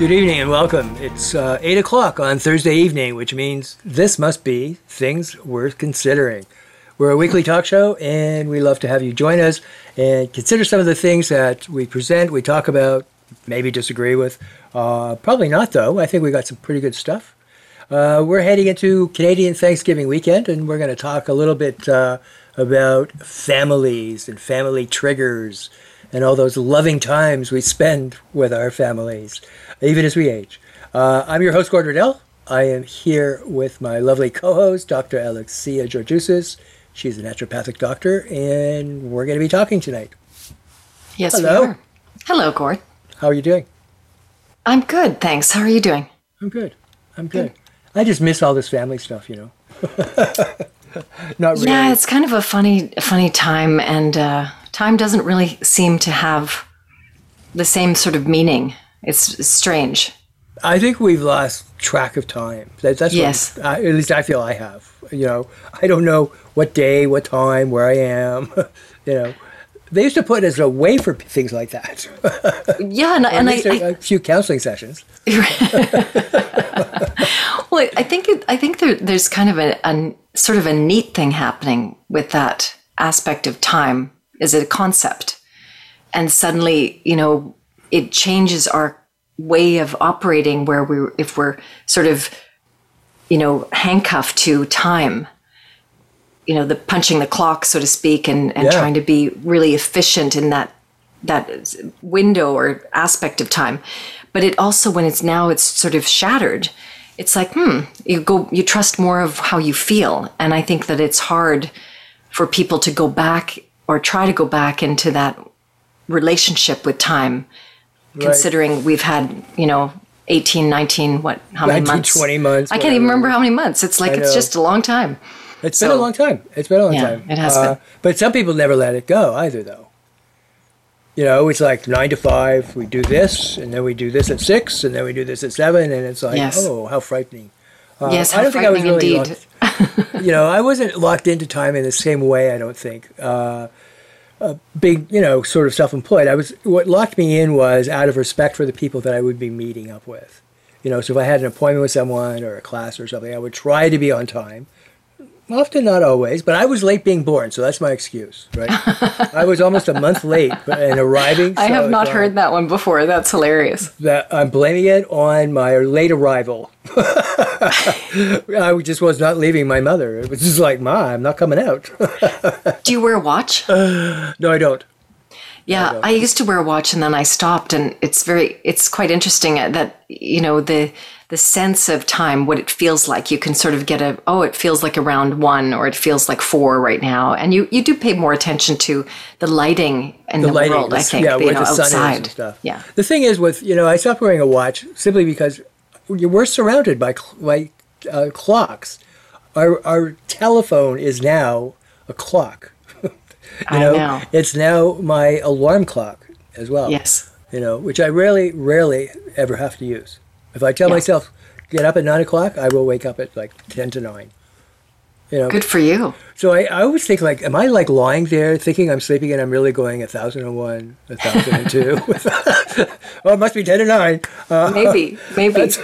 Good evening and welcome. It's uh, 8 o'clock on Thursday evening, which means this must be Things Worth Considering. We're a weekly talk show, and we love to have you join us and consider some of the things that we present, we talk about, maybe disagree with. Uh, probably not, though. I think we got some pretty good stuff. Uh, we're heading into Canadian Thanksgiving weekend, and we're going to talk a little bit uh, about families and family triggers and all those loving times we spend with our families even as we age. Uh, I'm your host, Gord Riddell. I am here with my lovely co-host, Dr. Alexia Georgiousis. She's a naturopathic doctor, and we're going to be talking tonight. Yes, Hello. we are. Hello, Gord. How are you doing? I'm good, thanks. How are you doing? I'm good. I'm good. good. I just miss all this family stuff, you know. Not really. Yeah, it's kind of a funny, funny time, and uh, time doesn't really seem to have the same sort of meaning it's strange. I think we've lost track of time. That, that's yes. What, at least I feel I have. You know, I don't know what day, what time, where I am. you know, they used to put us away for things like that. yeah, and, and I, a, a few counseling sessions. well, I think it, I think there, there's kind of a, a sort of a neat thing happening with that aspect of time. Is it a concept? And suddenly, you know, it changes our way of operating where we if we're sort of you know handcuffed to time you know the punching the clock so to speak and, and yeah. trying to be really efficient in that that window or aspect of time. But it also when it's now it's sort of shattered. It's like hmm you go you trust more of how you feel. And i think that it's hard for people to go back or try to go back into that relationship with time right. considering we've had, you know, 18, 19, what, how 19, many months? 20 months. I can't even remember how many months. It's like, it's just a long time. It's so, been a long time. It's been a long yeah, time. It has uh, been. But some people never let it go either, though. You know, it's like nine to five, we do this, and then we do this at six, and then we do this at seven, and it's like, yes. oh, how frightening. Uh, yes, how I don't think I was really indeed. Locked, you know, I wasn't locked into time in the same way, I don't think. Uh, a big, you know, sort of self-employed. I was what locked me in was out of respect for the people that I would be meeting up with. You know, so if I had an appointment with someone or a class or something, I would try to be on time. Often, not always, but I was late being born, so that's my excuse, right? I was almost a month late in arriving. I have not uh, heard that one before. That's hilarious. That I'm blaming it on my late arrival. I just was not leaving my mother. It was just like, Ma, I'm not coming out. Do you wear a watch? no, I don't. Yeah, I, I, used to wear a watch and then I stopped, and it's very, it's quite interesting that you know the the sense of time, what it feels like. You can sort of get a, oh, it feels like around one or it feels like four right now. And you, you do pay more attention to the lighting in the, the lighting, world, I think, yeah, you know, the outside. stuff. Yeah. The thing is with, you know, I stopped wearing a watch simply because we're surrounded by, by uh, clocks. Our, our telephone is now a clock. you know, know, it's now my alarm clock as well. Yes. You know, which I rarely, rarely ever have to use. If I tell yeah. myself get up at nine o'clock, I will wake up at like ten to nine. You know. Good for you. So I, I always think like, am I like lying there thinking I'm sleeping and I'm really going a thousand and one, a thousand and two? well, it must be ten to nine. Uh, maybe, maybe. I just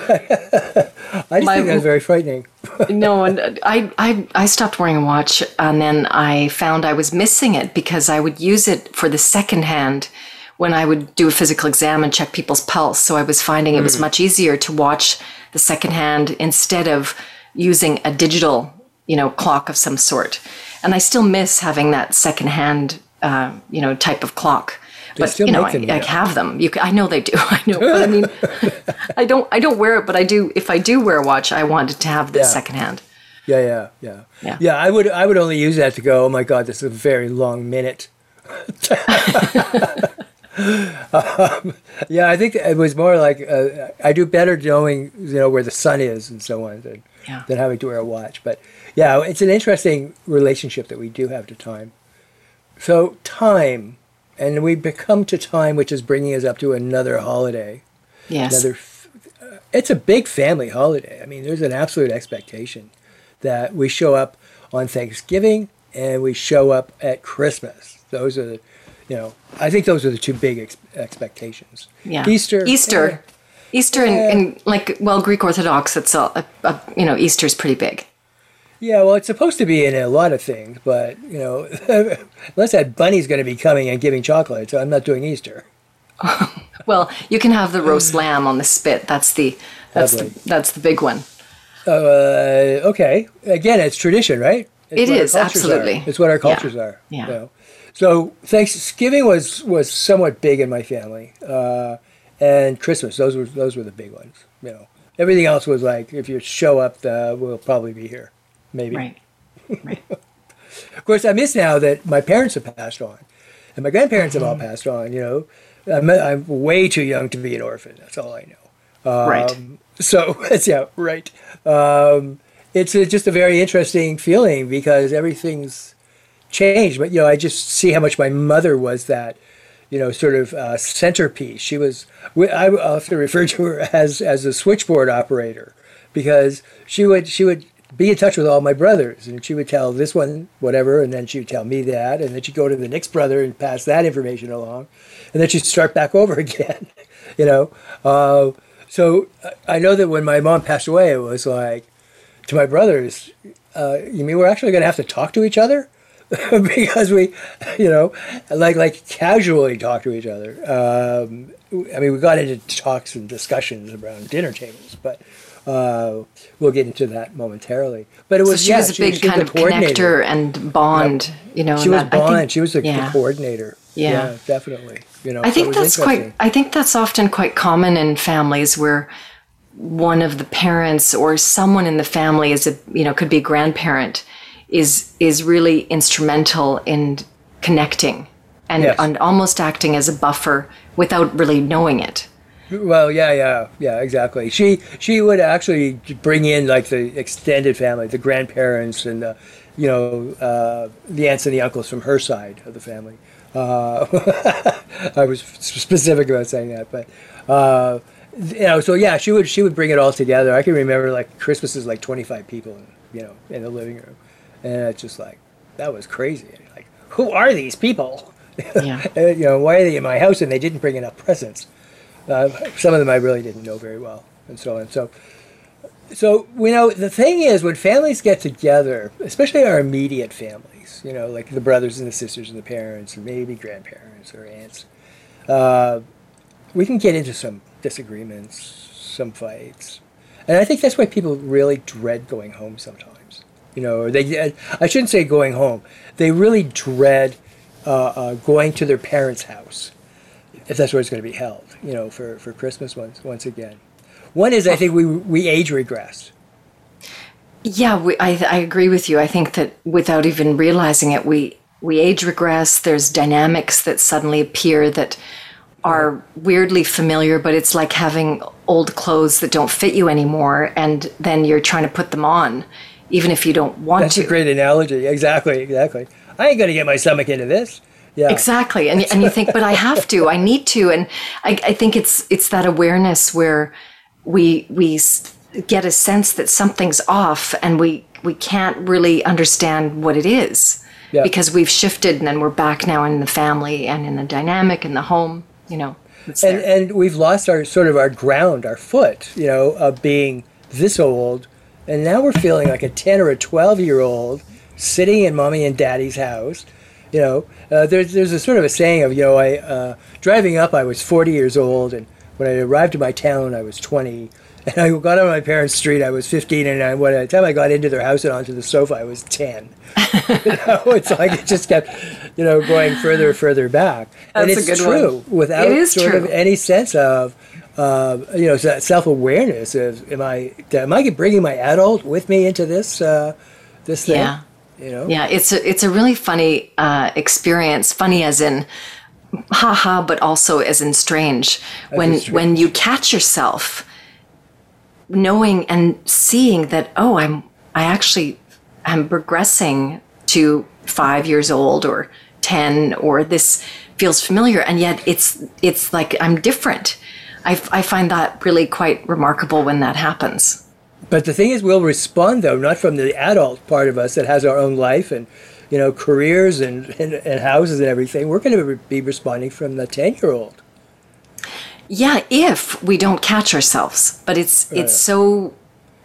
My, think that's very frightening. no, and I, I I stopped wearing a watch and then I found I was missing it because I would use it for the second hand when I would do a physical exam and check people's pulse. So I was finding it was mm. much easier to watch the second hand instead of using a digital, you know, clock of some sort. And I still miss having that secondhand, uh, you know, type of clock. They but you know, I, I, have them. You, I know they do. I know, but I mean, I don't. I don't wear it, but I do. If I do wear a watch, I wanted to have the yeah. hand. Yeah, yeah, yeah, yeah. Yeah, I would. I would only use that to go. Oh my God, this is a very long minute. um, yeah, I think it was more like uh, I do better knowing you know where the sun is and so on. Yeah. than having to wear a watch. But yeah, it's an interesting relationship that we do have to time. So time, and we become to time, which is bringing us up to another holiday. Yes. Another, f- uh, it's a big family holiday. I mean, there's an absolute expectation that we show up on Thanksgiving and we show up at Christmas. Those are, the, you know, I think those are the two big ex- expectations. yeah. Easter. Easter. eh, Easter and, and like well Greek Orthodox it's a, a, a you know Easter's pretty big. Yeah, well, it's supposed to be in a lot of things, but you know, unless that bunny's going to be coming and giving chocolate, so I'm not doing Easter. Well, you can have the roast lamb on the spit. That's the that's Lovely. the that's the big one. Uh, okay, again, it's tradition, right? It's It is, cultures are. absolutely. It's what our Yeah. cultures are. Yeah. know. So Thanksgiving was was somewhat big in my family, uh, and Christmas. Those were those were the big ones. You know, everything else was like, if you show up, uh, we'll probably be here, maybe. Right. Right. Of course, I miss now that my parents have passed on, and my grandparents have all passed on. You know, I'm, I'm way too young to be an orphan. That's all I know. right. Um, so it's yeah, right. Um, it's a, just a very interesting feeling because everything's changed. But you know, I just see how much my mother was that, you know, sort of uh, centerpiece. She was. I often refer to her as as a switchboard operator because she would she would be in touch with all my brothers and she would tell this one whatever and then she would tell me that and then she'd go to the next brother and pass that information along and then she'd start back over again you know uh, so I- know that when my mom passed away it was like to my brothers uh, you mean we're actually going to have to talk to each other because we you know like like casually talk to each other um, i mean we got into talks and discussions around dinner tables but uh, we'll get into that momentarily but it So was she yeah, was a big she kind of connector and bond, you know. she was that- I think- bond she was the yeah. coordinator Yeah. definitely you know I think was that's quite. I think that's often quite common in families where one of the parents or someone in the family is a you know could be a grandparent is is really instrumental in connecting and Yes. and almost acting as a buffer without really knowing it. Well, yeah, yeah, yeah, exactly. She she would actually bring in like the extended family, the grandparents, and the, you know uh, the aunts and the uncles from her side of the family. Uh, I was specific about saying that, but uh, you know, so yeah, she would she would bring it all together. I can remember like Christmas is like twenty five people, you know, in the living room, and it's just like that was crazy. Like, who are these people? Yeah. Uh, you know, why are they in my house and they didn't bring enough presents? Uh, some of them I really didn't know very well, and so on. So, so you know, the thing is, when families get together, especially our immediate families, you know, like the brothers and the sisters and the parents, and maybe grandparents or aunts, uh, we can get into some disagreements, some fights, and I think that's why people really dread going home sometimes. You know, they I shouldn't say going home. They really dread uh, uh, going to their parents' house if that's where it's going to be held. You know, for, for Christmas once once again. One is I think we we age regress. Yeah, we, I, I agree with you. I think that without even realizing it, we we age regress. There's dynamics that suddenly appear that are weirdly familiar, but it's like having old clothes that don't fit you anymore, and then you're trying to put them on, even if you don't want That's to. a great analogy. Exactly, exactly. I ain't going to get my stomach into this. Yeah. Exactly, and and you think, but I have to, I need to, and I, I think it's it's that awareness where we we get a sense that something's off, and we we can't really understand what it is Yeah. because we've shifted, and then we're back now in the family and in the dynamic in the home. You know, and there. and we've lost our sort of our ground, our foot, you know, of being this old, and now we're feeling like a ten or a twelve year old sitting in mommy and daddy's house. You know, uh, there's there's a sort of a saying of you know I uh, driving up I was forty years old, and when I arrived in my town I was twenty. And I got on my parents' street. I was 15, and I, by the time I got into their house and onto the sofa, I was 10. you know, it's like it just kept, you know, going further and further back. and That's a it's good one. true without It is sort of any sense of uh, you know self awareness of am I am I bringing my adult with me into this uh, this thing? Yeah. You know. Yeah, it's a it's a really funny uh, experience. Funny as in, haha, but also as in strange. when when you catch yourself knowing and seeing that oh i'm i actually I'm progressing to five years old or 10 or this feels familiar and yet it's it's like i'm different i, I find that really quite remarkable when that happens But the thing is, we'll respond though, not from the adult part of us that has our own life and, you know, careers and, and, and houses and everything. We're going to be responding from the 10 year old. Yeah, if we don't catch ourselves. But it's it's so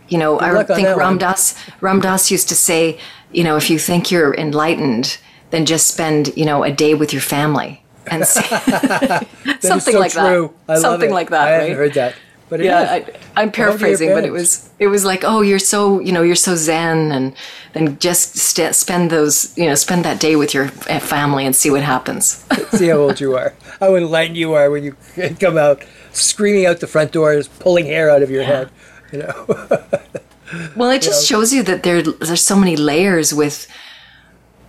you know, I think Ram. Dass Ram Dass used to say, you know, if you think you're enlightened, then just spend, you know, a day with your family. And see, something so like true. that. I love something like that, I haven't right? heard that. But yeah. I, I'm paraphrasing, but it was it was like, oh, you're so you know you're so zen, and then just st- spend those you know spend that day with your uh, family and see what happens. See how old you are. How enlightened you are when you come out screaming out the front doors, pulling hair out of your head. You know. Well, it just shows you that there there's so many layers with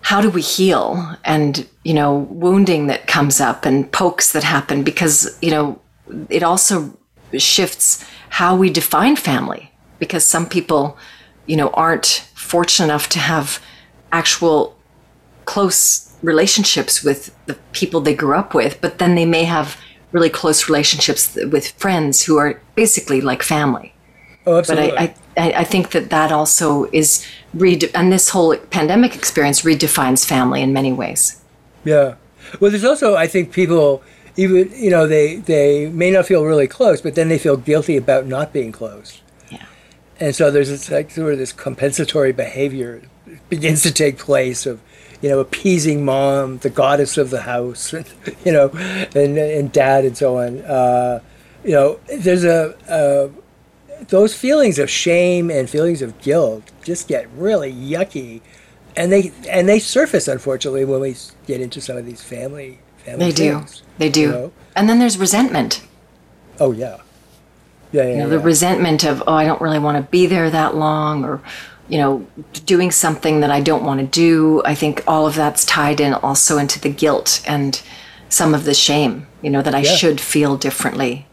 how do we heal and you know wounding that comes up and pokes that happen because you know it also shifts how we define family because some people you know aren't fortunate enough to have actual close relationships with the people they grew up with but then they may have really close relationships with friends who are basically like family Oh, but absolutely. I, I, I think that that also is rede- and this whole pandemic experience redefines family in many ways. Yeah. Well, there's also, I think, people, even, you know, they, they may not feel really close, but then they feel guilty about not being close. Yeah. And so there's this, like, sort of this compensatory behavior begins to take place of, you know, appeasing mom, the goddess of the house, and, you know, and, and dad and so on. Uh, you know, there's a, a, those feelings of shame and feelings of guilt just get really yucky. And they and they surface unfortunately when we get into some of these family family They do. They do. you know? And then there's resentment. Oh yeah. Yeah, yeah. You know, yeah. the resentment of, oh, I don't really want to be there that long or, you know, doing something that I don't want to do. I think all of that's tied in also into the guilt and some of the shame, you know, that I Yeah. should feel differently.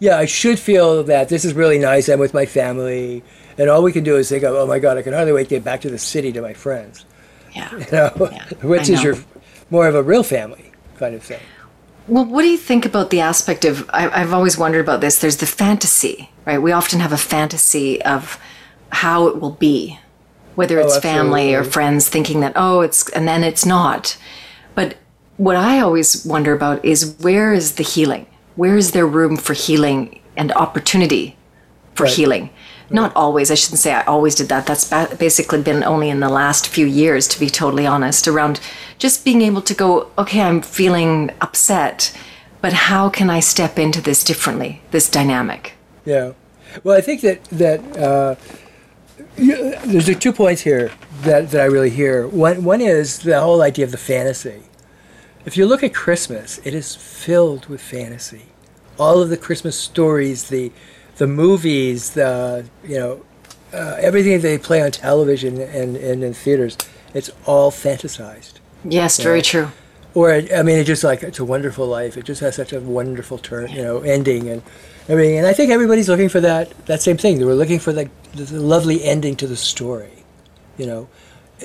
Yeah, I should feel that this is really nice. I'm with my family, and all we can do is think of, oh my god, I can hardly wait to get back to the city to my friends. Yeah. You know, Yeah, which is your more of a real family kind of thing. Well, what do you think about the aspect of? I, I've always wondered about this. There's the fantasy, right? We often have a fantasy of how it will be, whether Oh, it's family or friends, thinking that oh, it's and then it's not. But what I always wonder about is where is the healing? Where is there room for healing and opportunity for Right. healing? Not always. I shouldn't say I always did that. That's ba- basically been only in the last few years, to be totally honest, around just being able to go, okay, I'm feeling upset, but how can I step into this differently, this dynamic? Yeah. Well, I think that that uh, you, there's two points here that, that I really hear. One one is the whole idea of the fantasy. If you look at Christmas, it is filled with fantasy. All of the Christmas stories, the the movies, the you know uh, everything they play on television and, and in theaters, it's all fantasized. Yes, very true. Or I mean, it just like it's a wonderful life. It just has such a wonderful turn, you know, ending and everything. And I think everybody's looking for that that same thing. They were looking for the, the lovely ending to the story, you know,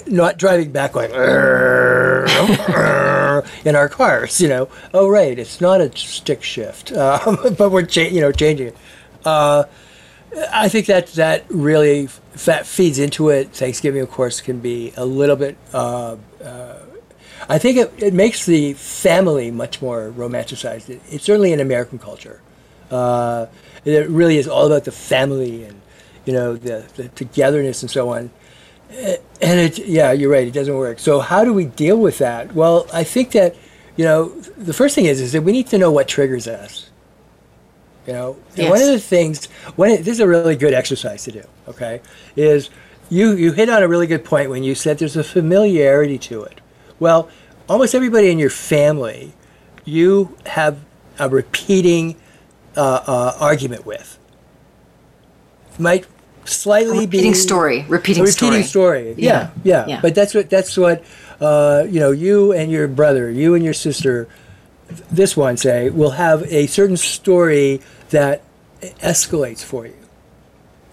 not driving back "Arr, arr," in our cars, you know. Oh right, it's not a stick shift, um, but we're cha- you know changing it. Uh, I think that that really that feeds into it. Thanksgiving, of course, can be a little bit. Uh, uh, I think it, it makes the family much more romanticized. It, it's certainly in American culture. Uh, it really is all about the family and you know the, the togetherness and so on. And it, yeah, you're right. It doesn't work. So how do we deal with that? Well, I think that you know the first thing is is that we need to know what triggers us. You know, And one of the things, one this is a really good exercise to do. Okay, is you you hit on a really good point when you said there's a familiarity to it. Well, almost everybody in your family, you have a repeating uh, uh, argument with. Might slightly Repeating be story, repeating a repeating story. Yeah, yeah, Yeah. But that's what that's what uh, you know. You and your brother, you and your sister, this one say will have a certain story that escalates for you.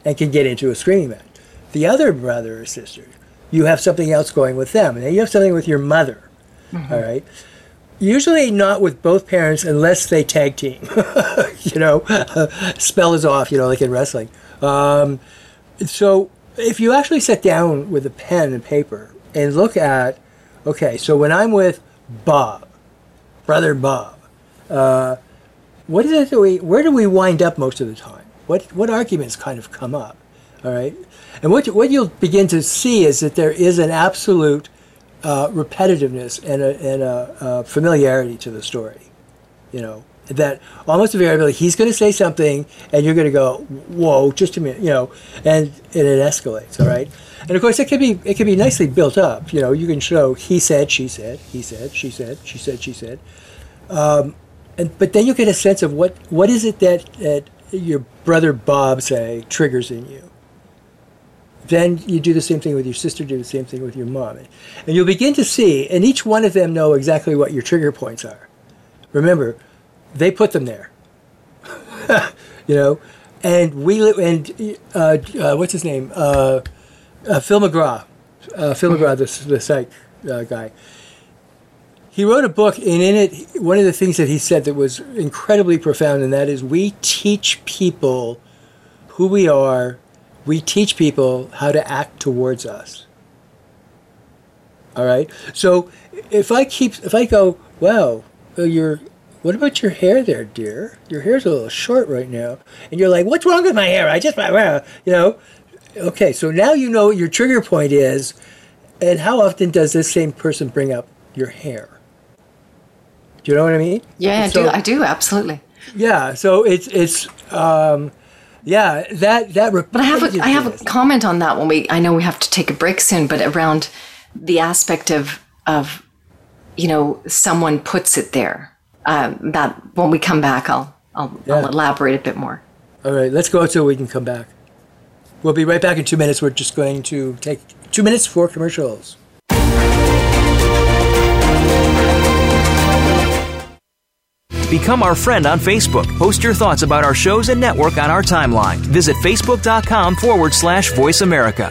and can get into a screaming match. The other brother or sister, you have something else going with them, and then you have something with your mother. Mm-hmm. All right. Usually not with both parents unless they tag team. you know, spell is off. You know, like in wrestling. Um, so if you actually sit down with a pen and paper and look at, okay, so when I'm with Bob, brother Bob, uh, what is it that we, where do we wind up most of the time? What, what arguments kind of come up? All right. And what, what you'll begin to see is that there is an absolute uh, repetitiveness and a, and a, a familiarity to the story. You know, that almost invariably he's going to say something and you're going to go whoa just a minute you know and, and it escalates all right? And of course it can be it can be nicely built up you know you can show he said she said he said she said she said she said. Um, and but then you get a sense of what what is it that, that your brother bob say triggers in you? Then you do the same thing with your sister do the same thing with your mom. And you'll begin to see and each one of them know exactly what your trigger points are. Remember they put them there. you know, and we and uh, uh, what's his name? Uh, uh Phil McGraw, uh, Phil McGraw, the the psych uh, guy. He wrote a book, and in it, one of the things that he said that was incredibly profound, and that is, we teach people who we are. We teach people how to act towards us. All right. So if I keep, if I go, well, you're what about your hair there, dear? Your hair's a little short right now. And you're like, what's wrong with my hair? I just, you know. Okay, so now you know what your trigger point is. And how often does this same person bring up your hair? Do you know what I mean? Yeah, I do. I do absolutely. Yeah. So it's it's um, yeah that that. But I have a, I have a comment on that when we. I know we have to take a break soon, but around the aspect of of you know someone puts it there uh, that when we come back, I'll I'll, yeah. I'll elaborate a bit more. All right, let's go out so we can come back. We'll be right back in two minutes. We're just going to take two minutes for commercials. Become our friend on Facebook. Post your thoughts about our shows and network on our timeline. Visit facebook.com forward slash voice America.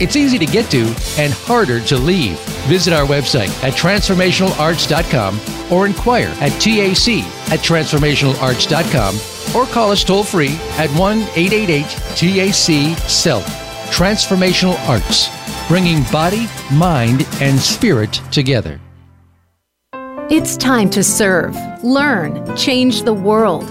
It's easy to get to and harder to leave. Visit our website at transformationalarts.com or inquire at TAC at transformationalarts.com or call us toll free at 1 888 TAC SELF. Transformational Arts, bringing body, mind, and spirit together. It's time to serve, learn, change the world.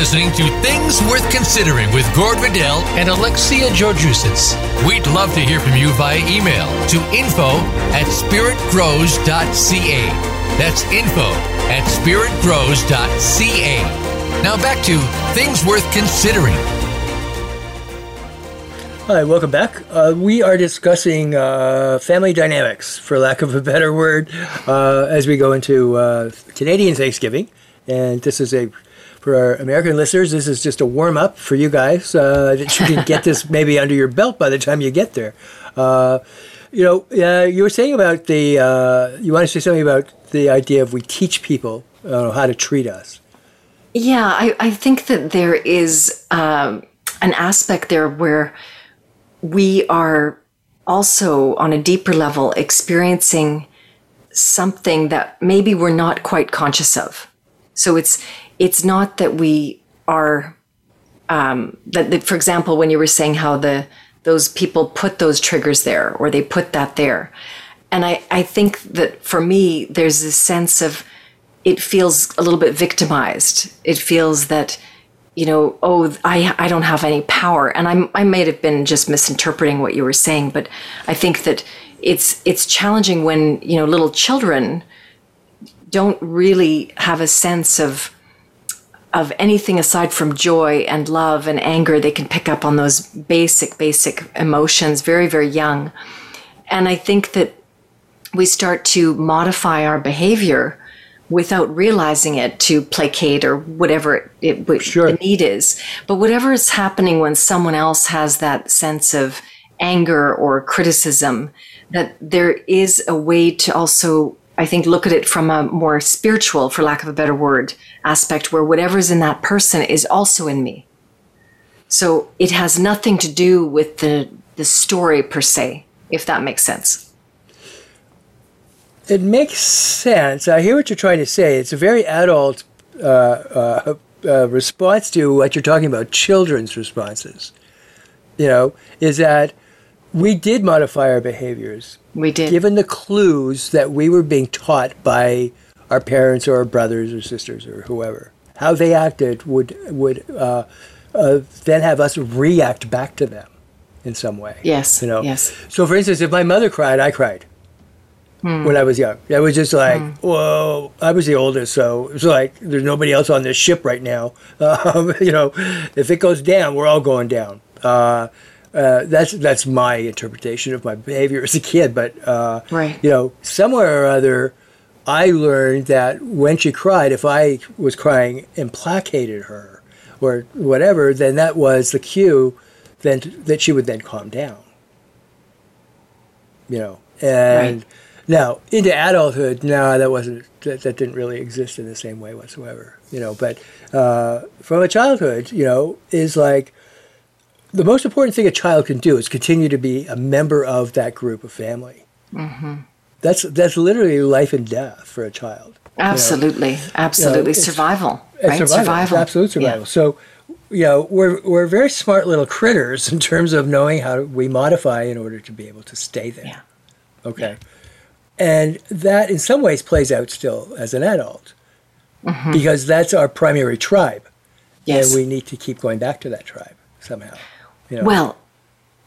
Listening to Things Worth Considering with Gord Riddell and Alexia Georgiousis. We'd love to hear from you via email to info at spiritgrows.ca. That's info at spiritgrows.ca. Now back to Things Worth Considering. Hi, welcome back. Uh, we are discussing uh, family dynamics, for lack of a better word, uh, as we go into uh, Canadian Thanksgiving. And this is a for our American listeners, this is just a warm up for you guys uh, that you can get this maybe under your belt by the time you get there. Uh, you know, uh, you were saying about the. Uh, you want to say something about the idea of we teach people uh, how to treat us. Yeah, I, I think that there is um, an aspect there where we are also on a deeper level experiencing something that maybe we're not quite conscious of. So it's it's not that we are um, that, that for example when you were saying how the those people put those triggers there or they put that there. And I, I think that for me there's this sense of it feels a little bit victimized. It feels that you know oh i, I don't have any power. And I'm, i might have been just misinterpreting what you were saying but i think that it's it's challenging when you know little children don't really have a sense of of anything aside from joy and love and anger. They can pick up on those basic, basic emotions very, very young. And I think that we start to modify our behavior without realizing it to placate or whatever it, it sure. the need is. But whatever is happening when someone else has that sense of anger or criticism, that there is a way to also I think, look at it from a more spiritual, for lack of a better word, aspect where whatever's in that person is also in me. So it has nothing to do with the, the story per se, if that makes sense. It makes sense. I hear what you're trying to say. It's a very adult uh, uh, uh, response to what you're talking about, children's responses. You know, is that we did modify our behaviors. We did. Given the clues that we were being taught by our parents or our brothers or sisters or whoever, how they acted would would uh, uh, then have us react back to them in some way. Yes. You know. Yes. So, for instance, if my mother cried, I cried. Hmm. When I was young, I was just like, hmm. whoa! I was the oldest, so it was like there's nobody else on this ship right now. Um, you know, if it goes down, we're all going down. Uh, uh, that's that's my interpretation of my behavior as a kid. But uh, right. you know, somewhere or other, I learned that when she cried, if I was crying and placated her or whatever, then that was the cue, then that she would then calm down. You know, and right. now into adulthood, no, that wasn't that, that didn't really exist in the same way whatsoever. You know, but uh, from a childhood, you know, is like the most important thing a child can do is continue to be a member of that group of family. Mm-hmm. That's that's literally life and death for a child. Absolutely, you know? absolutely, you know, survival, right? Survival, survival. absolute survival. Yeah. So, you know, we're we're very smart little critters in terms of knowing how we modify in order to be able to stay there. Yeah. Okay. And that, in some ways, plays out still as an adult, mm-hmm. because that's our primary tribe. Yes. And we need to keep going back to that tribe somehow. Know? Well,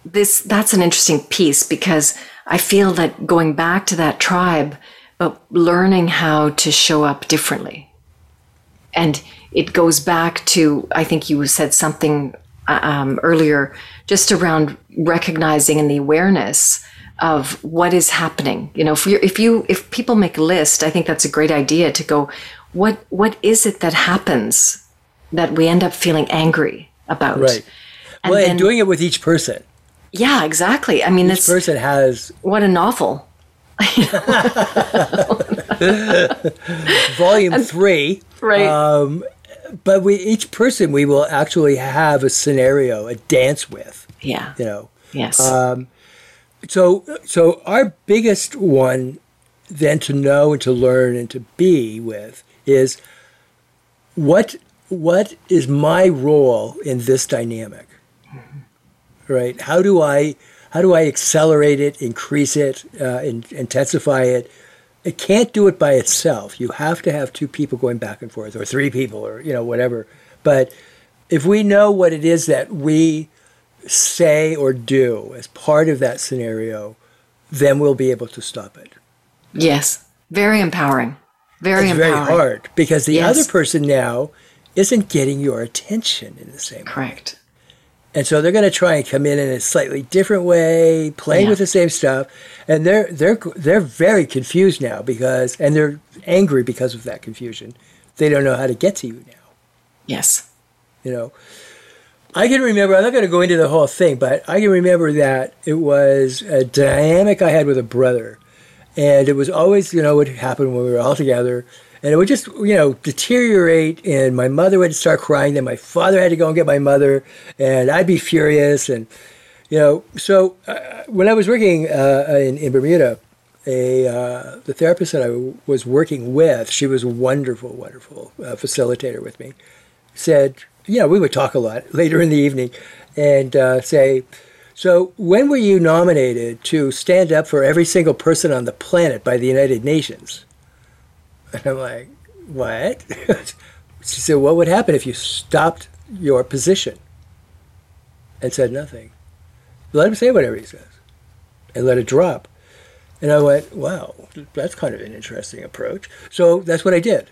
this that's an interesting piece because I feel that going back to that tribe, but learning how to show up differently, and it goes back to I think you said something uh, um, earlier, just around recognizing and the awareness of what is happening. You know, if you if you if people make a list, I think that's a great idea to go. What what is it that happens that we end up feeling angry about? Right. And well, then, and doing it with each person. Yeah, exactly. I mean, each person has what a novel. Volume and, three, right? Um, but we each person we will actually have a scenario, a dance with. Yeah. You know. Yes. Um, so so our biggest one then to know and to learn and to be with is what what is my role in this dynamic right? How do I how do I accelerate it, increase it, uh, in, intensify it? It can't do it by itself. You have to have two people going back and forth, or three people, or you know whatever. But if we know what it is that we say or do as part of that scenario, then we'll be able to stop it. Yes, very empowering. Very it's empowering. very hard because the yes. other person now isn't getting your attention in the same Correct. way. And so they're going to try and come in in a slightly different way, playing yeah. with the same stuff, and they're they're they're very confused now because and they're angry because of that confusion. They don't know how to get to you now. Yes. You know. I can remember, I'm not going to go into the whole thing, but I can remember that it was a dynamic I had with a brother. And it was always, you know, what happened when we were all together. And it would just, you know, deteriorate. And my mother would start crying. Then my father had to go and get my mother. And I'd be furious. And, you know, so uh, when I was working uh, in, in Bermuda, a uh, the therapist that I w- was working with, she was wonderful, wonderful uh, facilitator with me, said, you know, we would talk a lot later in the evening and uh, say, so when were you nominated to stand up for every single person on the planet by the United Nations? And I'm like, what? she said, what would happen if you stopped your position and said nothing? Let him say whatever he says and let it drop. And I went, wow, that's kind of an interesting approach. So that's what I did.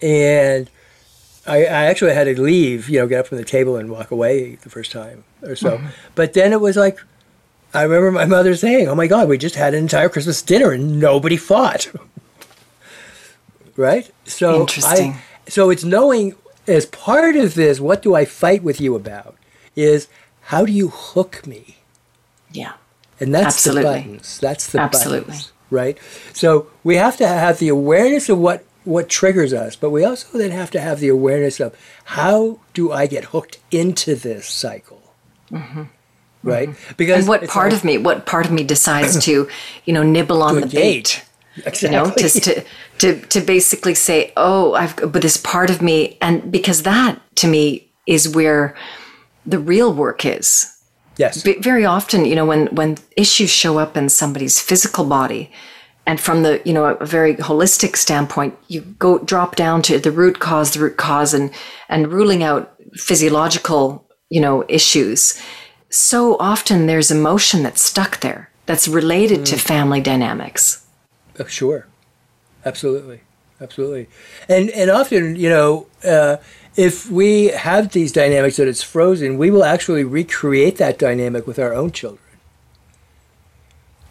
And I, I, actually had to leave, you know, get up from the table and walk away the first time or so. Mm-hmm. But then it was like, I remember my mother saying, oh my God, we just had an entire Christmas dinner and nobody fought. right? So Interesting. I, so it's knowing as part of this, what do I fight with you about? Is how do you hook me? Yeah. And that's Absolutely. the buttons. That's the Absolutely. buttons, right? So we have to have the awareness of what what triggers us, but we also then have to have the awareness of how do I get hooked into this cycle, mm-hmm. right? Because and what part like- of me, what part of me decides to, you know, nibble on the bait, Exactly. you know, just to to to basically say, oh, I've but this part of me, and because that to me is where the real work is. yes, But very often, you know, when when issues show up in somebody's physical body, and from the you know a very holistic standpoint, you go drop down to the root cause, the root cause, and and ruling out physiological you know issues. So often there's emotion that's stuck there that's related to mm. family dynamics. Oh, sure, absolutely, absolutely, and and often you know. Uh, if we have these dynamics that it's frozen, we will actually recreate that dynamic with our own children.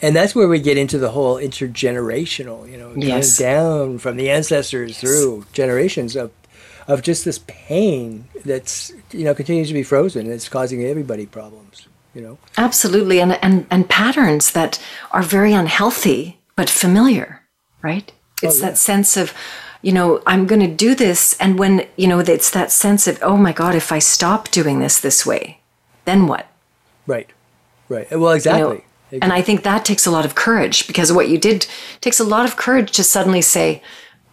And that's where we get into the whole intergenerational, you know, Yes. down from the ancestors through generations of, of just this pain that's, you know, continues to be frozen and it's causing everybody problems, you know. Absolutely, and and and patterns that are very unhealthy but familiar, right? Oh, it's that sense of, you know, I'm going to do this, and when you know, it's that sense of, oh my God, if I stop doing this this way, then what? Right, right. Uh, well, You exactly. and I think that takes a lot of courage because what you did takes a lot of courage to suddenly say,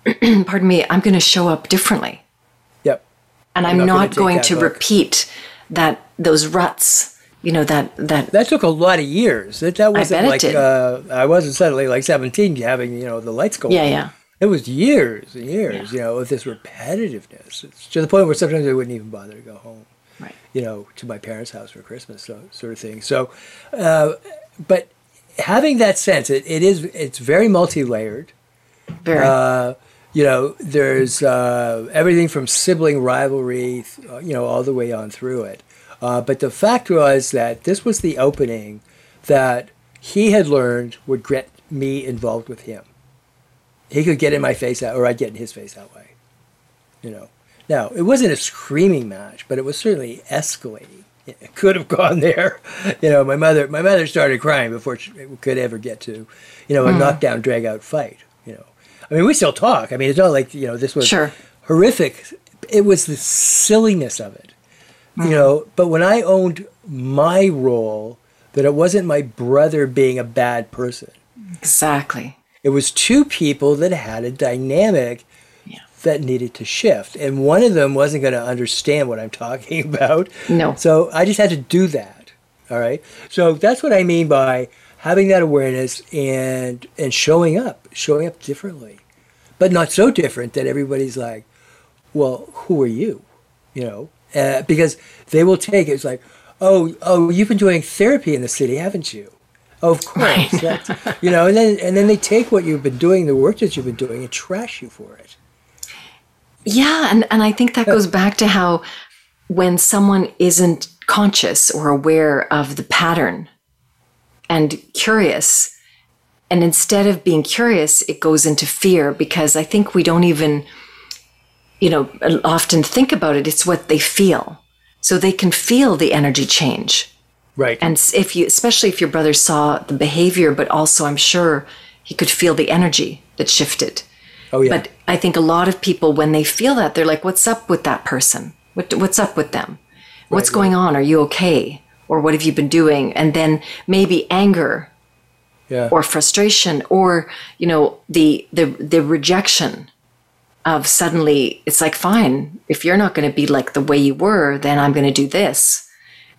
pardon me, I'm going to show up differently, yep. and I'm, not gonna not going to hook. repeat that those ruts. You know that that That took a lot of years. That, that wasn't like uh, I wasn't suddenly like 17 having, you know, the lights go yeah on. yeah It was years and years, you know, of this repetitiveness. It's to the point where sometimes I wouldn't even bother to go home, right. you know, to my parents' house for Christmas, so, sort of thing. So, uh, but having that sense, it, it is, it's very multi-layered. Very. Uh, you know, there's uh, everything from sibling rivalry, you know, all the way on through it. Uh, but the fact was that this was the opening that he had learned would get me involved with him. He could get in my face that, or I'd get in his face that way. You know. Now it wasn't a screaming match, but it was certainly escalating. It could have gone there. You know, my mother, my mother started crying before she could ever get to, you know, a knockdown, drag out fight. You know, I mean, we still talk. I mean, it's not like you know this was Sure. horrific. It was the silliness of it, you mm-hmm. know. But when I owned my role, that it wasn't my brother being a bad person. Exactly. It was two people that had a dynamic Yeah. that needed to shift, and one of them wasn't going to understand what I'm talking about. No. So I just had to do that. All right. So that's what I mean by having that awareness and and showing up, showing up differently, but not so different that everybody's like, "Well, who are you?" You know, uh, because they will take it. It's like, "Oh, oh, you've been doing therapy in the city, haven't you?" Of course, that's, you know, and then and then they take what you've been doing, the work that you've been doing, and trash you for it. Yeah, and, and I think that goes back to how when someone isn't conscious or aware of the pattern and curious, and instead of being curious, it goes into fear because I think we don't even, you know, often think about it. It's what they feel. so they can feel the energy change. Right. And if you, especially if your brother saw the behavior, but also I'm sure he could feel the energy that shifted. oh yeah. But I think a lot of people, when they feel that, they're like, "What's up with that person? What, what's up with them? What's going on? Are you okay? Or what have you been doing?" And then maybe anger yeah. or frustration, or you know, the the the rejection of suddenly it's like, "Fine, if you're not going to be like the way you were, then I'm going to do this."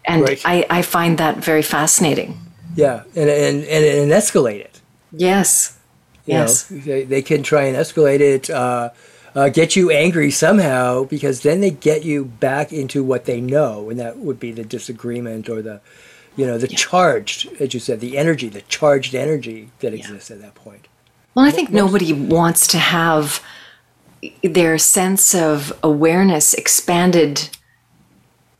And Right. I, I find that very fascinating. yeah. And and and, and escalate it. Yes. You yes. know, they, they can try and escalate it, uh, uh, get you angry somehow, because then they get you back into what they know, and that would be the disagreement or the, you know, the charged, as you said, the energy, the charged energy that exists at that point. Well, I think nobody wants to have their sense of awareness expanded,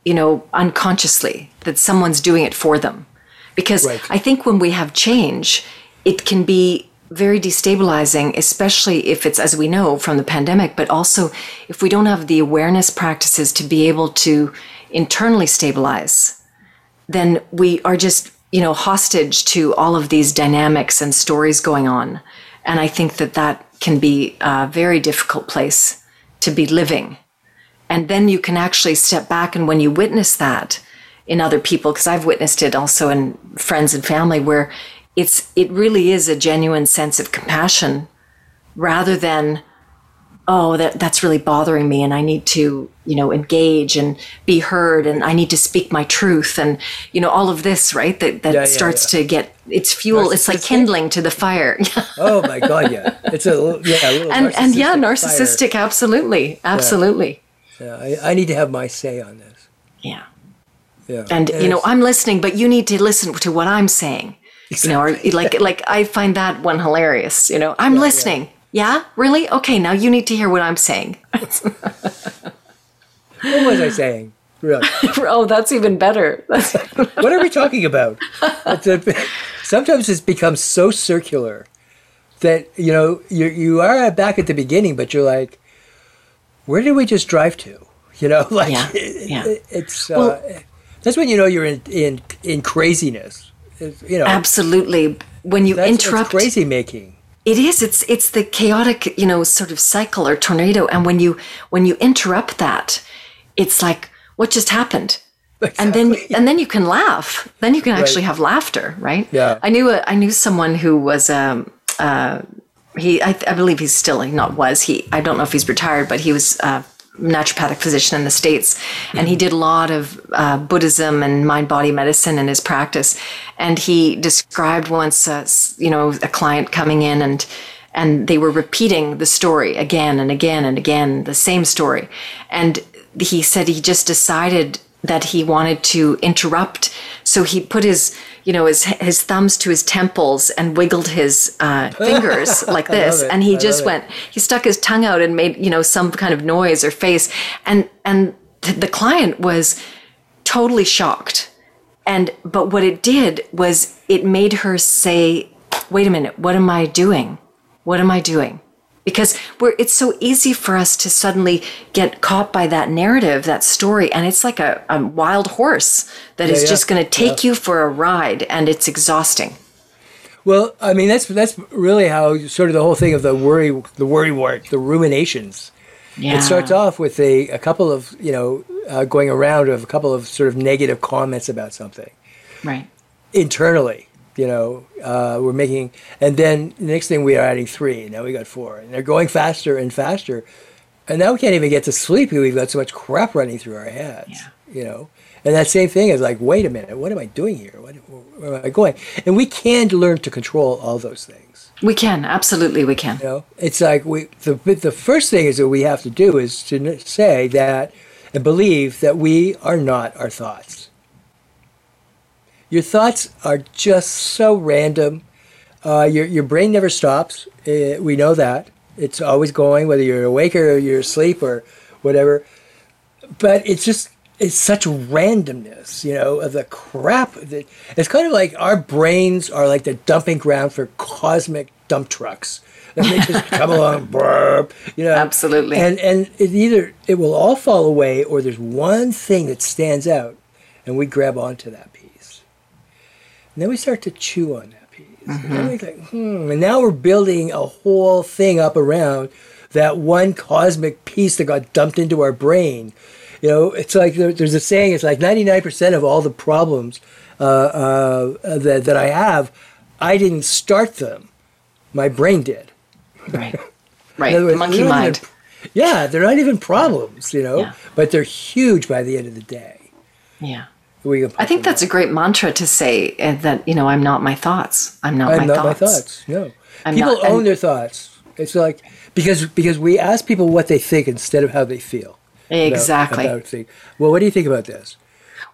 you know, unconsciously, that someone's doing it for them. Because Right. I think when we have change, it can be very destabilizing, especially if it's, as we know from the pandemic, but also if we don't have the awareness practices to be able to internally stabilize then we are just, you know, hostage to all of these dynamics and stories going on. And I think that that can be a very difficult place to be living. And then you can actually step back and when you witness that in other people, because I've witnessed it also in friends and family where it's, it really is a genuine sense of compassion rather than, oh, that, that's really bothering me and I need to, you know, engage and be heard and I need to speak my truth and, you know, all of this, right? That, that Yeah, yeah, starts yeah. to get, it's fuel, it's like kindling to the fire. Oh my God, yeah, it's a little- yeah, a little and, and yeah, fire. narcissistic, absolutely. Absolutely. Yeah, I, I need to have my say on this. Yeah. Yeah, And, you know, I'm listening, but you need to listen to what I'm saying. You know, or like, like I find that one hilarious. You know, I'm listening. Yeah. Really? Okay, now you need to hear what I'm saying. what was I saying? Really? oh, that's even better. That's, what are we talking about? Sometimes it's becomes so circular that you know you you are back at the beginning, but you're like, where did we just drive to? You know, like Yeah, it- yeah. it- it's uh, that's when you know you're in in in craziness. You know, absolutely. When you interrupt, crazy making. It is. It's it's the chaotic, you know, sort of cycle or tornado. And when you when you interrupt that, it's like what just happened, and then and then you can laugh. Then you can actually have laughter, right? Yeah. I knew a, I knew someone who was um uh he I, I believe he's still he not was he I don't know if he's retired, but he was a naturopathic physician in the states, and he did a lot of uh, Buddhism and mind body medicine in his practice. And he described once, uh, you know, a client coming in and and they were repeating the story again and again and again, the same story. And he said he just decided that he wanted to interrupt. So he put his, you know, his his thumbs to his temples and wiggled his uh, fingers like this, and he I just went. He stuck his tongue out and made, you know, some kind of noise or face, and and th- the client was totally shocked. And but what it did was it made her say, "Wait a minute, what am I doing? What am I doing?" Because we're it's so easy for us to suddenly get caught by that narrative, that story, and it's like a, a wild horse that is yeah, just going to take you for a ride, and it's exhausting. Well, I mean that's that's really how sort of the whole thing of the worry, the worry wart, the ruminations. Yeah. It starts off with a, a couple of you know uh, going around of a couple of sort of negative comments about something right. internally. You know, uh, we're making, and then the next thing we are adding three, and now we got four, and they're going faster and faster, and now we can't even get to sleep because we've got so much crap running through our heads. Yeah. You know, and that same thing is like, wait a minute, what am I doing here? What, where am I going? And we can learn to control all those things. We can absolutely we can. You know, it's like we the the first thing is that we have to do is to say that and believe that we are not our thoughts. Your thoughts are just so random. Uh, your your brain never stops. Uh, we know that it's always going, whether you're awake or you're asleep or whatever. But it's just it's such randomness, you know, of the crap that it's kind of like our brains are like the dumping ground for cosmic dump trucks. And they just come along, burp, you know. Absolutely. And and it either it will all fall away, or there's one thing that stands out, and we grab onto that. And then we start to chew on that piece. And then we think, hmm. And now we're building a whole thing up around that one cosmic piece that got dumped into our brain. You know, it's like there, there's a saying. It's like 99% of all the problems uh, uh, that that I have, I didn't start them. My brain did. Right. Right. In other The words, monkey mind. even- yeah, they're not even problems, you know, Yeah. but they're huge by the end of the day. Yeah. I think that's a great mantra to say uh, that, you know, I'm not my thoughts. I'm not, I'm my, not thoughts. my thoughts. No, I'm people not- own and- their thoughts. It's like because because we ask people what they think instead of how they feel. Exactly. About thing. Well, what do you think about this?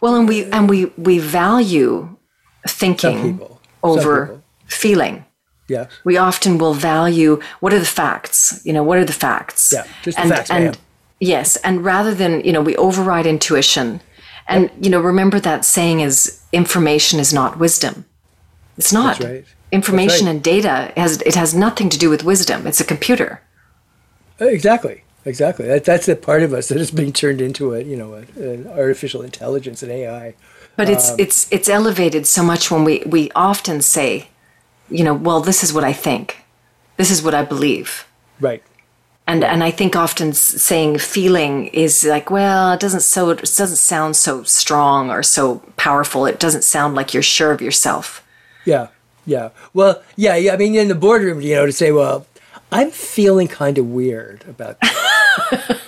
Well, and we and we we value thinking people. Over feeling. Yes. We often will value what are the facts. You know, what are the facts? Yeah, just the and, facts, And yes, and rather than you know, we override intuition. And you know, remember that saying is information is not wisdom. It's not. That's right. Information right. and data has it has nothing to do with wisdom. It's a computer. Exactly. Exactly. That, that's the part of us that is being turned into a you know a, an artificial intelligence and AI. But it's Um, it's it's elevated so much when we we often say, you know, well, this is what I think, this is what I believe, Right. And and I think often saying feeling is like, well, it doesn't so it doesn't sound so strong or so powerful. It doesn't sound like you're sure of yourself. Yeah, yeah. Well, yeah, yeah. I mean, in the boardroom, you know, to say, well, I'm feeling kind of weird about this.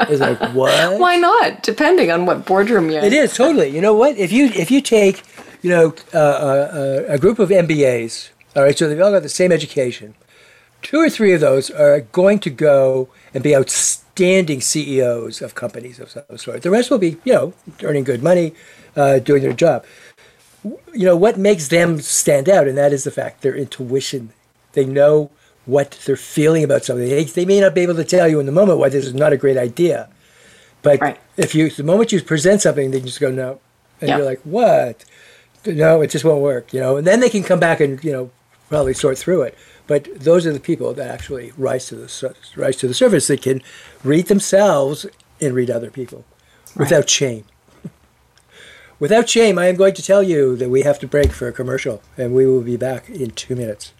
it's like what? Why not? Depending on what boardroom you're. It in. is totally. You know what? If you if you take, you know, uh, uh, a group of MBAs, all right, so they've all got the same education. Two or three of those are going to go and be outstanding CEOs of companies of some sort. The rest will be, you know, earning good money, uh, doing their job. You know what makes them stand out, and that is the fact their intuition. They know what they're feeling about something. They, they may not be able to tell you in the moment why this is not a great idea, but Right. if you the moment you present something, they just go no, and Yeah. you're like, what? No, it just won't work, you know. And then they can come back and you know probably sort through it. But those are the people that actually rise to the rise to the surface. They can read themselves and read other people without shame. Without shame, I am going to tell you that we have to break for a commercial, and we will be back in two minutes.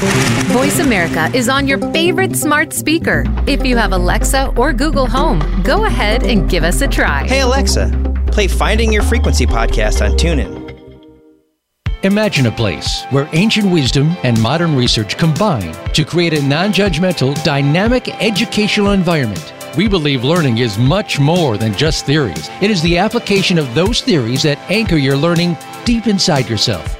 Voice America is on your favorite smart speaker. If you have Alexa or Google Home, go ahead and give us a try. Hey Alexa, play Finding Your Frequency podcast on TuneIn. Imagine a place where ancient wisdom and modern research combine to create a non judgmental, dynamic educational environment. We believe learning is much more than just theories. It is the application of those theories that anchor your learning deep inside yourself.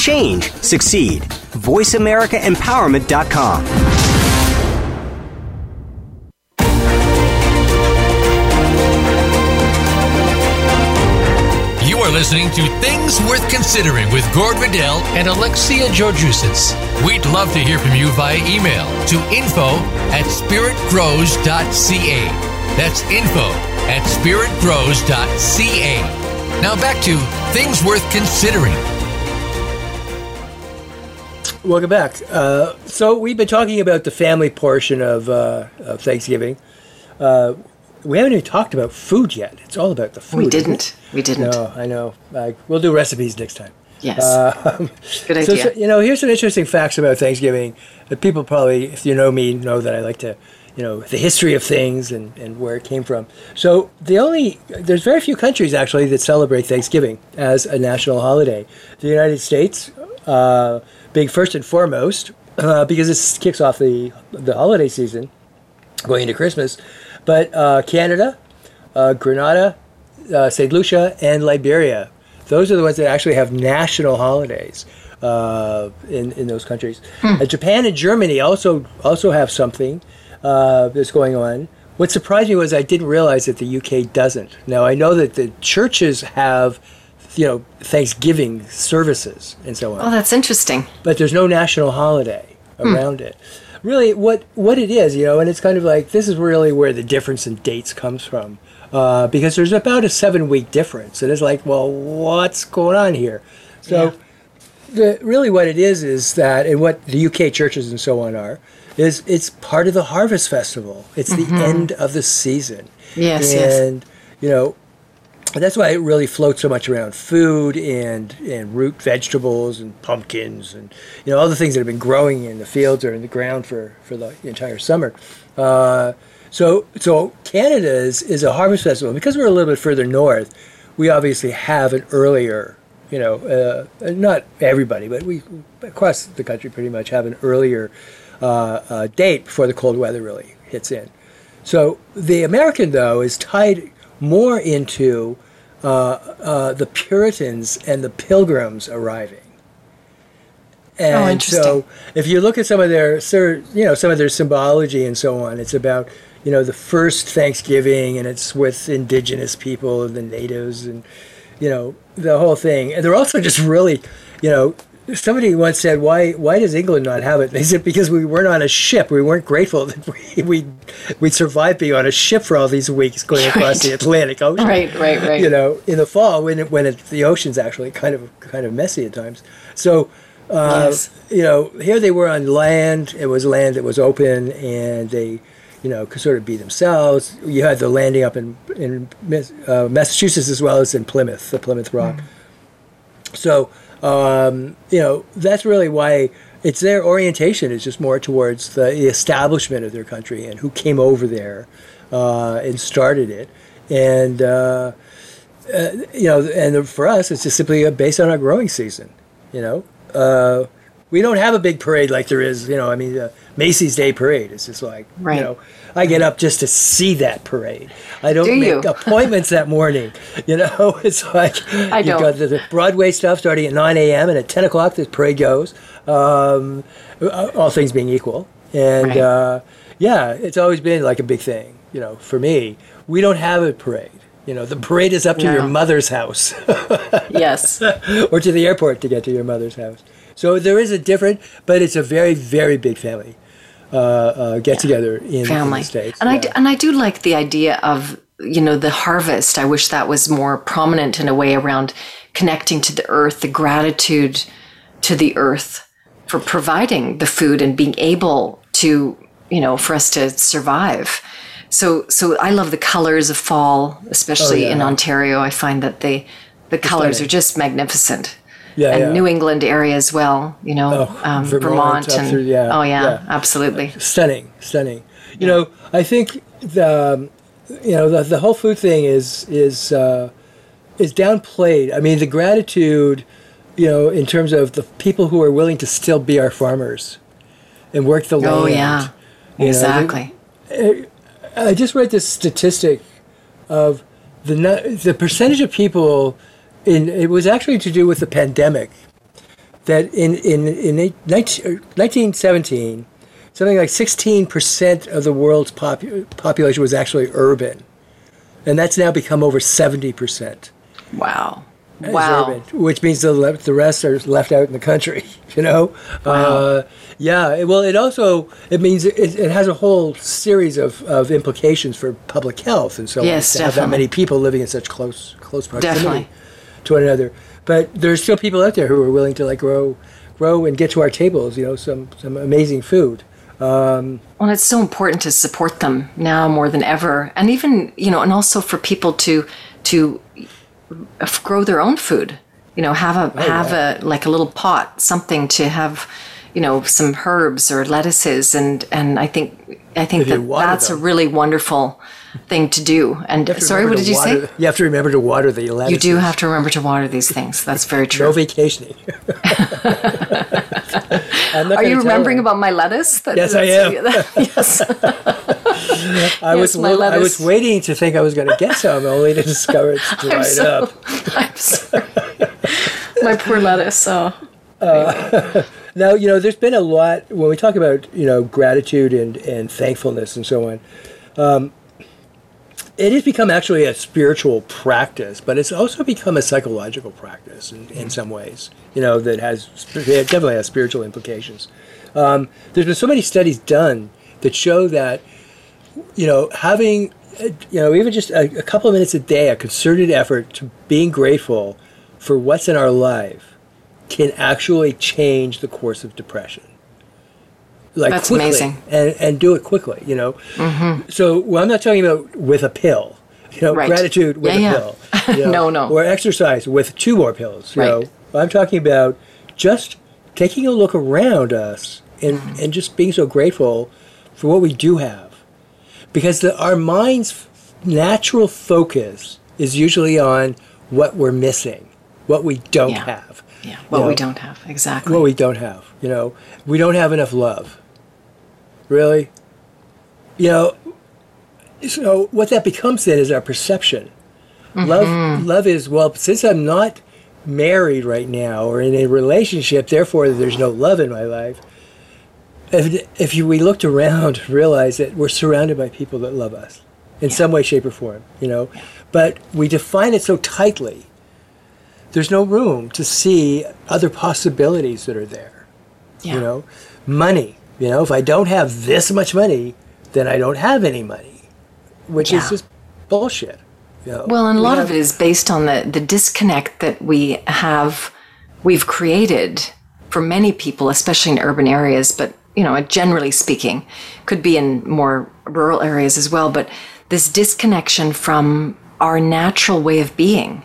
change, succeed. VoiceAmericaEmpowerment.com. You are listening to Things Worth Considering with Gord Riddell and Alexia Georgiousis. We'd love to hear from you via email to info at spiritgrows.ca. That's info at spiritgrows.ca. Now back to Things Worth Considering. Welcome back. Uh, so we've been talking about the family portion of, uh, of Thanksgiving. Uh, we haven't even talked about food yet. It's all about the food. We didn't. We didn't. No, I know. I, we'll do recipes next time. Yes. Good Uh, So, idea. so, you know, here's some interesting facts about Thanksgiving that people probably, if you know me, know that I like to, you know, the history of things and, and where it came from. So the only, there's very few countries actually that celebrate Thanksgiving as a national holiday. The United States, uh, being first and foremost, uh, because this kicks off the the holiday season, going into Christmas. But uh, Canada, uh, Grenada, uh, St. Lucia, and Liberia. Those are the ones that actually have national holidays uh, in, in those countries. Uh, Japan and Germany also also have something uh, that's going on. What surprised me was I didn't realize that the UK doesn't. Now I know that the churches have, you know, Thanksgiving services and so on oh, that's interesting. but there's no national holiday around it. Really, what what it is, you know, and it's kind of like this is really where the difference in dates comes from, uh, because there's about a seven week difference, and it's like, well, what's going on here? So, the, really, what it is is that, and what the UK churches and so on are, is it's part of the harvest festival. It's the end of the season. Yes, yes. and you know, and that's why it really floats so much around food and and root vegetables and pumpkins and you know all the things that have been growing in the fields or in the ground for for the entire summer. Uh, so so Canada is, a harvest festival because we're a little bit further north. We obviously have an earlier, you know, uh, not everybody, but we across the country pretty much have an earlier uh, uh, date before the cold weather really hits in. So the American, though, is tied more into uh, uh, the Puritans and the Pilgrims arriving. And Oh, interesting. so, if you look at some of their, you know, some of their symbology and so on, it's about you know the first Thanksgiving, and it's with indigenous people and the natives, and you know the whole thing. And they're also just really, you know, somebody once said, "Why why does England not have it?" They said because we weren't on a ship. We weren't grateful that we we we survived being on a ship for all these weeks going across Right. the Atlantic Ocean. Right, right, right. You know, in the fall when it, when it, the ocean's actually kind of kind of messy at times. So. Uh, Yes. You know, here they were on land. It was land that was open, and they, you know, could sort of be themselves. You had the landing up in in uh, Massachusetts as well as in Plymouth, the Plymouth Rock. So, um, you know, that's really why it's their orientation is just more towards the establishment of their country and who came over there uh, and started it. And, uh, uh, you know, and for us, it's just simply based on our growing season, you know. Uh, we don't have a big parade like there is, you know, I mean, uh, Macy's Day Parade. It's just like, Right. you know, I get up just to see that parade. I don't Do make you? appointments that morning, you know. It's like I you've don't. got the, Broadway stuff starting at 9 a.m. and at 10 o'clock the parade goes, um, all things being equal. And Right. uh, yeah, it's always been like a big thing, you know, for me. We don't have a parade. You know, the parade is up to your mother's house Yes. or to the airport to get to your mother's house. So there is a different, but it's a very, very big family uh, uh, get together in, in family. the States. and I yeah. d- and I do like the idea of you know the harvest. I wish that was more prominent in a way around connecting to the earth, the gratitude to the earth for providing the food and being able to you know for us to survive. So so I love the colors of fall, especially in Oh, yeah. Ontario. I find that they the colors are just magnificent. Yeah, and yeah. New England area as well, you know, Oh, um, Vermont, Vermont, and through- yeah, oh yeah, yeah. absolutely. stunning, stunning. You know, I think the um, you know the, the whole food thing is is uh, is downplayed. I mean, the gratitude, you know, in terms of the people who are willing to still be our farmers and work the land. Oh yeah, you know, exactly. I just read this statistic of the the percentage of people in it was actually to do with the pandemic that in in in 19, er, 1917 something like 16% of the world's popu- population was actually urban and that's now become over 70% Wow. Wow. urban, which means the le- the rest are left out in the country. You know, uh, yeah. it- Well, it also it means it, it has a whole series of, of implications for public health and so Yes, on. To have that many people living in such close close proximity Definitely. To one another. But there's still people out there who are willing to like grow grow and get to our tables. You know, some some amazing food. Um, Well, it's so important to support them now more than ever, and even you know, and also for people to to grow their own food. You know, have a have a like a little pot, something to have, you know, some herbs or lettuces, and and I think I think that that's them. a really wonderful thing to do. And to sorry, what did you water- say? You have to remember to water the lettuce. You do have to remember to water these things. That's very true. No vacationing. Are you remembering her. about my lettuce? That- Yes, I that's- yes. I was Yes, my I was waiting to think I was going to get some, only to discover it's dried so- up. I'm sorry. my poor lettuce. Oh. Now, you know, there's been a lot when we talk about, you know, gratitude and, and thankfulness and so on. Um, it has become actually a spiritual practice, but it's also become a psychological practice in, in some ways, you know, that has it definitely has spiritual implications. Um, there's been so many studies done that show that, you know, having, you know, even just a, a couple of minutes a day, a concerted effort to being grateful for what's in our life can actually change the course of depression. Like That's quickly, amazing. and and do it quickly. You know. So well, I'm not talking about with a pill. You know, Right. gratitude with Yeah, a yeah. pill. you know, No, no. Or exercise with two more pills. You Right. know, I'm talking about just taking a look around us and Mm-hmm. and just being so grateful for what we do have, because the, our mind's natural focus is usually on what we're missing, what we don't Yeah. have Yeah. What Yeah. we don't have. Exactly. what we don't have. You know, we don't have enough love. Really? You know, so what that becomes then is our perception. Love, mm-hmm. love is well. Since I'm not married right now or in a relationship, therefore there's no love in my life. If, if you, we looked around, realize that we're surrounded by people that love us in some way, shape, or form. You know, but we define it so tightly there's no room to see other possibilities that are there. yeah. You know, money. You know, if I don't have this much money, then I don't have any money, which is just bullshit. You know, Well, and a lot have- of it is based on the, the disconnect that we have, we've created for many people, especially in urban areas, but, you know, generally speaking, could be in more rural areas as well. But this disconnection from our natural way of being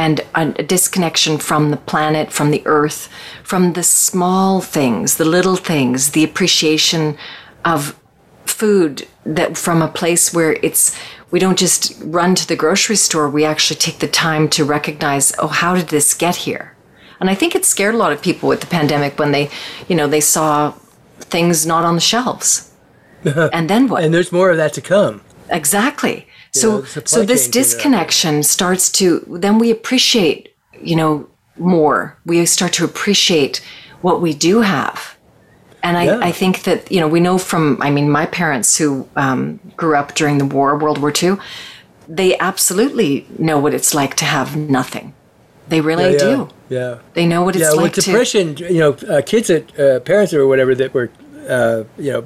and a, disconnection from the planet, from the earth, from the small things, the little things, the appreciation of food that from a place where it's we don't just run to the grocery store we actually take the time to recognize oh how did this get here? And i think it scared a lot of people with the pandemic when they you know they saw things not on the shelves. And then what? And there's more of that to come. exactly so so this disconnection starts to then we appreciate you know more we start to appreciate what we do have and I, Yeah. I think that you know we know from I mean my parents who um, grew up during the war World War II they absolutely know what it's like to have nothing they really yeah, do Yeah. they know what it's like. yeah, like with depression, you know, uh, kids that uh, parents or whatever that were, uh, you know,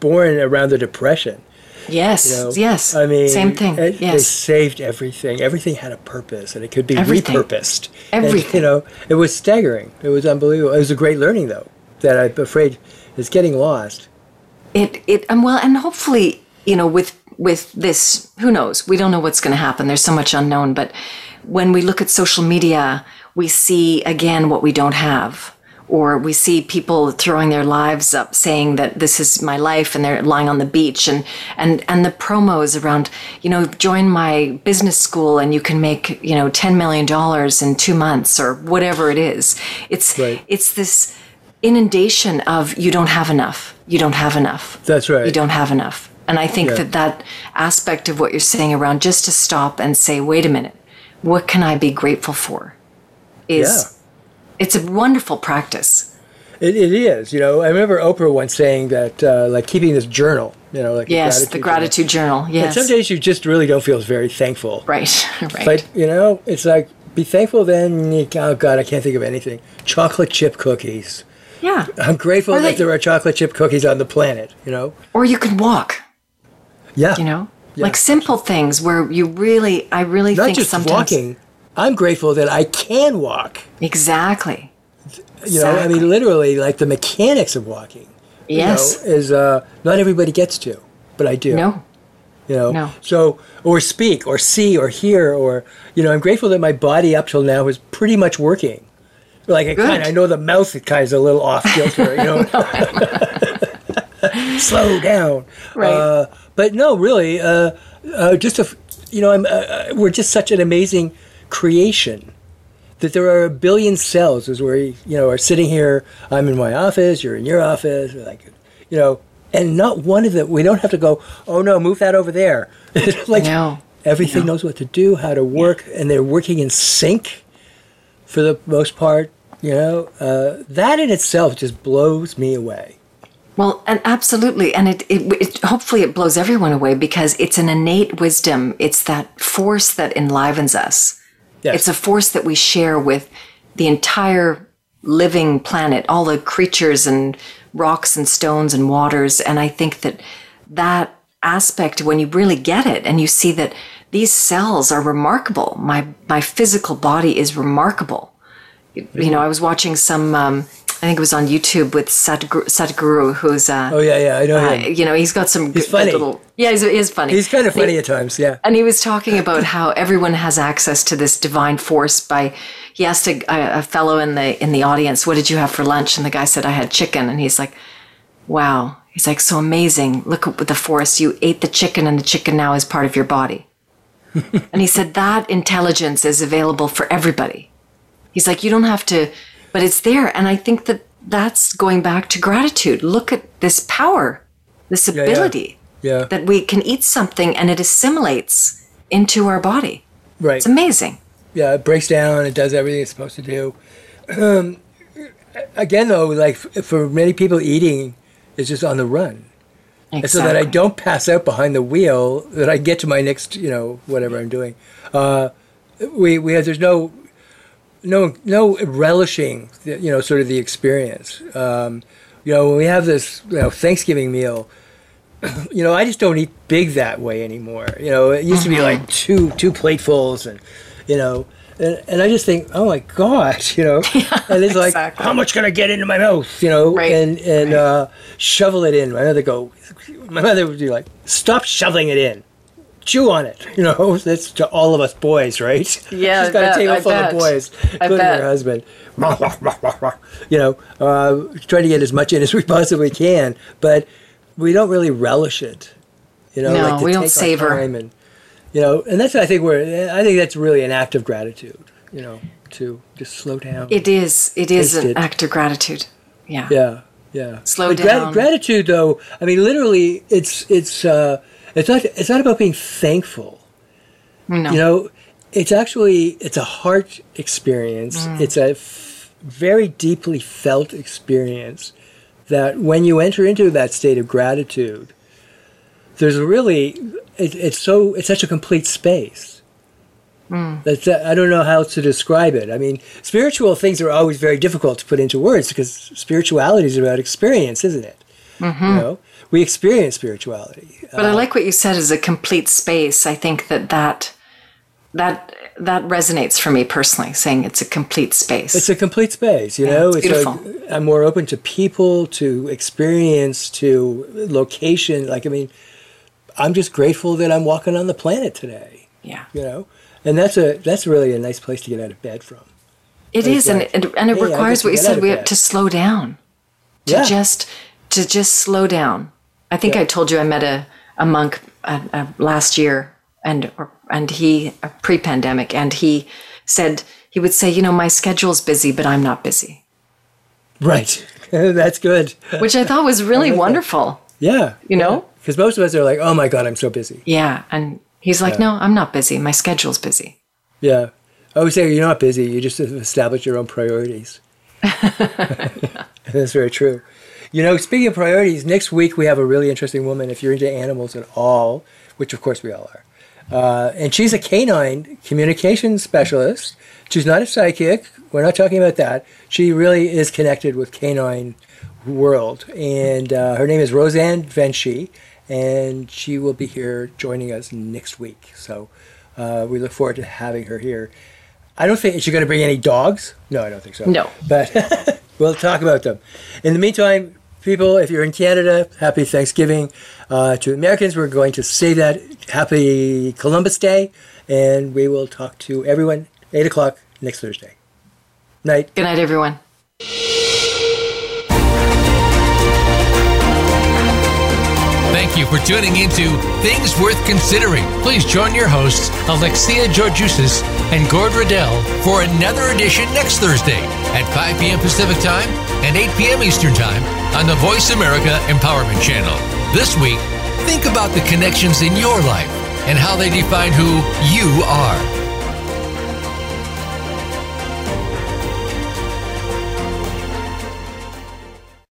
born around the depression. Yes You know, yes I mean, same thing it- They saved everything. Everything had a purpose, and it could be Everything. repurposed. And, Everything. you know, it was staggering. It was unbelievable. It was a great learning, though, that I'm afraid is getting lost. it it um, well and hopefully you know with with this who knows we don't know what's going to happen there's so much unknown but when we look at social media we see again what we don't have or we see people throwing their lives up saying that this is my life and they're lying on the beach and and and the promos around you know join my business school and you can make you know 10 million dollars in 2 months or whatever it is it's Right. it's this inundation of you don't have enough you don't have enough That's right. you don't have enough and i think Yeah. that that aspect of what you're saying around just to stop and say wait a minute what can i be grateful for is Yeah. It's a wonderful practice It, it is. You know, I remember Oprah once saying that, uh, like, keeping this journal, you know, like yes the journal. gratitude journal And yes some days you just really don't feel very thankful. right right But you know, it's like be thankful. Then oh God, I can't think of anything. Chocolate chip cookies. yeah I'm grateful Or that there are chocolate chip cookies on the planet. You know. or you can walk Yeah. you know Yeah. like simple things where you really i really Not think just sometimes walking. I'm grateful that I can walk. exactly You know, I mean, literally, like the mechanics of walking. you yes know, is uh, not everybody gets to, but I do. no You know, No. so or speak or see or hear or you know, I'm grateful that my body up till now is pretty much working. Like I kind, I know the mouth it kind of is a little off kilter. You know, slow down. Right. Uh, but no, really, uh, uh, just a, you know, I'm, uh, uh, we're just such an amazing creation that there are a billion cells as we, you know, are sitting here. I'm in my office. You're in your office. Like, you know, and not one of them. We don't have to go. Oh no, move that over there. like No. everything knows what to do, how to work, and they're working in sync for the most part. You know, uh, that in itself just blows me away. Well, and absolutely, and it, it, it hopefully it blows everyone away because it's an innate wisdom. It's that force that enlivens us. Yes. It's a force that we share with the entire living planet, all the creatures and rocks and stones and waters. And I think that that aspect, when you really get it and you see that these cells are remarkable, my my physical body is remarkable. You know, I was watching some. Um, I think it was on YouTube with Sadhguru, Sadhguru who's uh, Oh yeah, yeah, I know uh, him. you know, he's got some He's good, funny. little. Yeah, he's, he funny. He's kind of funny at times. Yeah. And he was talking about how everyone has access to this divine force by. He asked a, a, a fellow in the in the audience, "What did you have for lunch?" And the guy said, "I had chicken." And he's like, "Wow." He's like, "So amazing! Look at the force. You ate the chicken, and the chicken now is part of your body." and he said that intelligence is available for everybody. He's like, you don't have to, but it's there. And I think that that's going back to gratitude. Look at this power, this yeah. ability Yeah. that we can eat something and it assimilates into our body. Right. It's amazing. yeah, it breaks down. It does everything it's supposed to do. Um, again, though, like f- for many people, eating is just on the run, and so that I don't pass out behind the wheel. That I get to my next, you know, whatever I'm doing. Uh, we we have there's no no no relishing, the- you know, sort of the experience. Um, you know, when we have this you know, Thanksgiving meal, you know, I just don't eat big that way anymore. You know, it used to be like two two platefuls, and you know, and, and I just think, oh my gosh, you know, and it's like, exactly. how much can I get into my mouth, you know, Right, and and uh, shovel it in. My mother go, my mother would be like, stop shoveling it in. Chew on it, you know. That's to all of us boys, right? Yeah, she's I got bet, a table I full bet. of boys, including her husband. You know, uh, try to get as much in as we possibly can, but we don't really relish it. You know, No, like we don't savor. and you know, and that's I think where I think that's really an act of gratitude. You know, to just slow down. It is. It is an it. act of gratitude. Yeah. Yeah, yeah. Slow But down. gratitude, though, I mean, literally, it's it's uh, it's not it's not about being thankful. No. You know, it's actually it's a heart experience. Mm. It's a f- very deeply felt experience that when you enter into that state of gratitude, there's really it, it's so it's such a complete space. That's I don't know how to describe it. I mean, spiritual things are always very difficult to put into words because spirituality is about experience, isn't it? You know, we experience spirituality. But I uh, like what you said as a complete space. I think that that that that resonates for me personally, saying it's a complete space. It's a complete space, you Yeah, know. it's beautiful. like I'm more open to people, to experience, to location. Like I mean, I'm just grateful that I'm walking on the planet today. yeah. You know, and that's a that's really a nice place to get out of bed from. It's is, and, like, and, and it hey, requires what you said. We have to slow down, to Yeah. just to just slow down. I think Yeah. I told you I met a a monk uh, uh, last year, and or, and he uh, pre-pandemic, and he said he would say, you know, my schedule's busy, but I'm not busy, Right. that's good. which I thought was really wonderful. Yeah. You know? because most of us are like, oh my god, I'm so busy. Yeah, and he's like, no, I'm not busy. My schedule's busy. Yeah. I always say you're not busy. You just establish your own priorities. That's very true. You know, speaking of priorities, next week we have a really interesting woman. If you're into animals at all, which of course we all are, uh, and she's a canine communication specialist. She's not a psychic. We're not talking about that. She really is connected with canine world, and uh, her name is Roseanne Venshi, and she will be here joining us next week. So uh, we look forward to having her here. I don't think is she going to bring any dogs. No, I don't think so. No. but we'll talk about them. In the meantime, people, if you're in Canada, happy Thanksgiving. Uh, to Americans, we're going to say that happy Columbus Day, and we will talk to everyone 8 o'clock next Thursday. Night. Good night, everyone. Thank you for tuning into Things Worth Considering. Please join your hosts, Alexia Georgiousis and Gord Riddell, for another edition next Thursday at 5 p.m. Pacific Time and 8 p.m. Eastern Time on the Voice America Empowerment Channel. This week, think about the connections in your life and how they define who you are.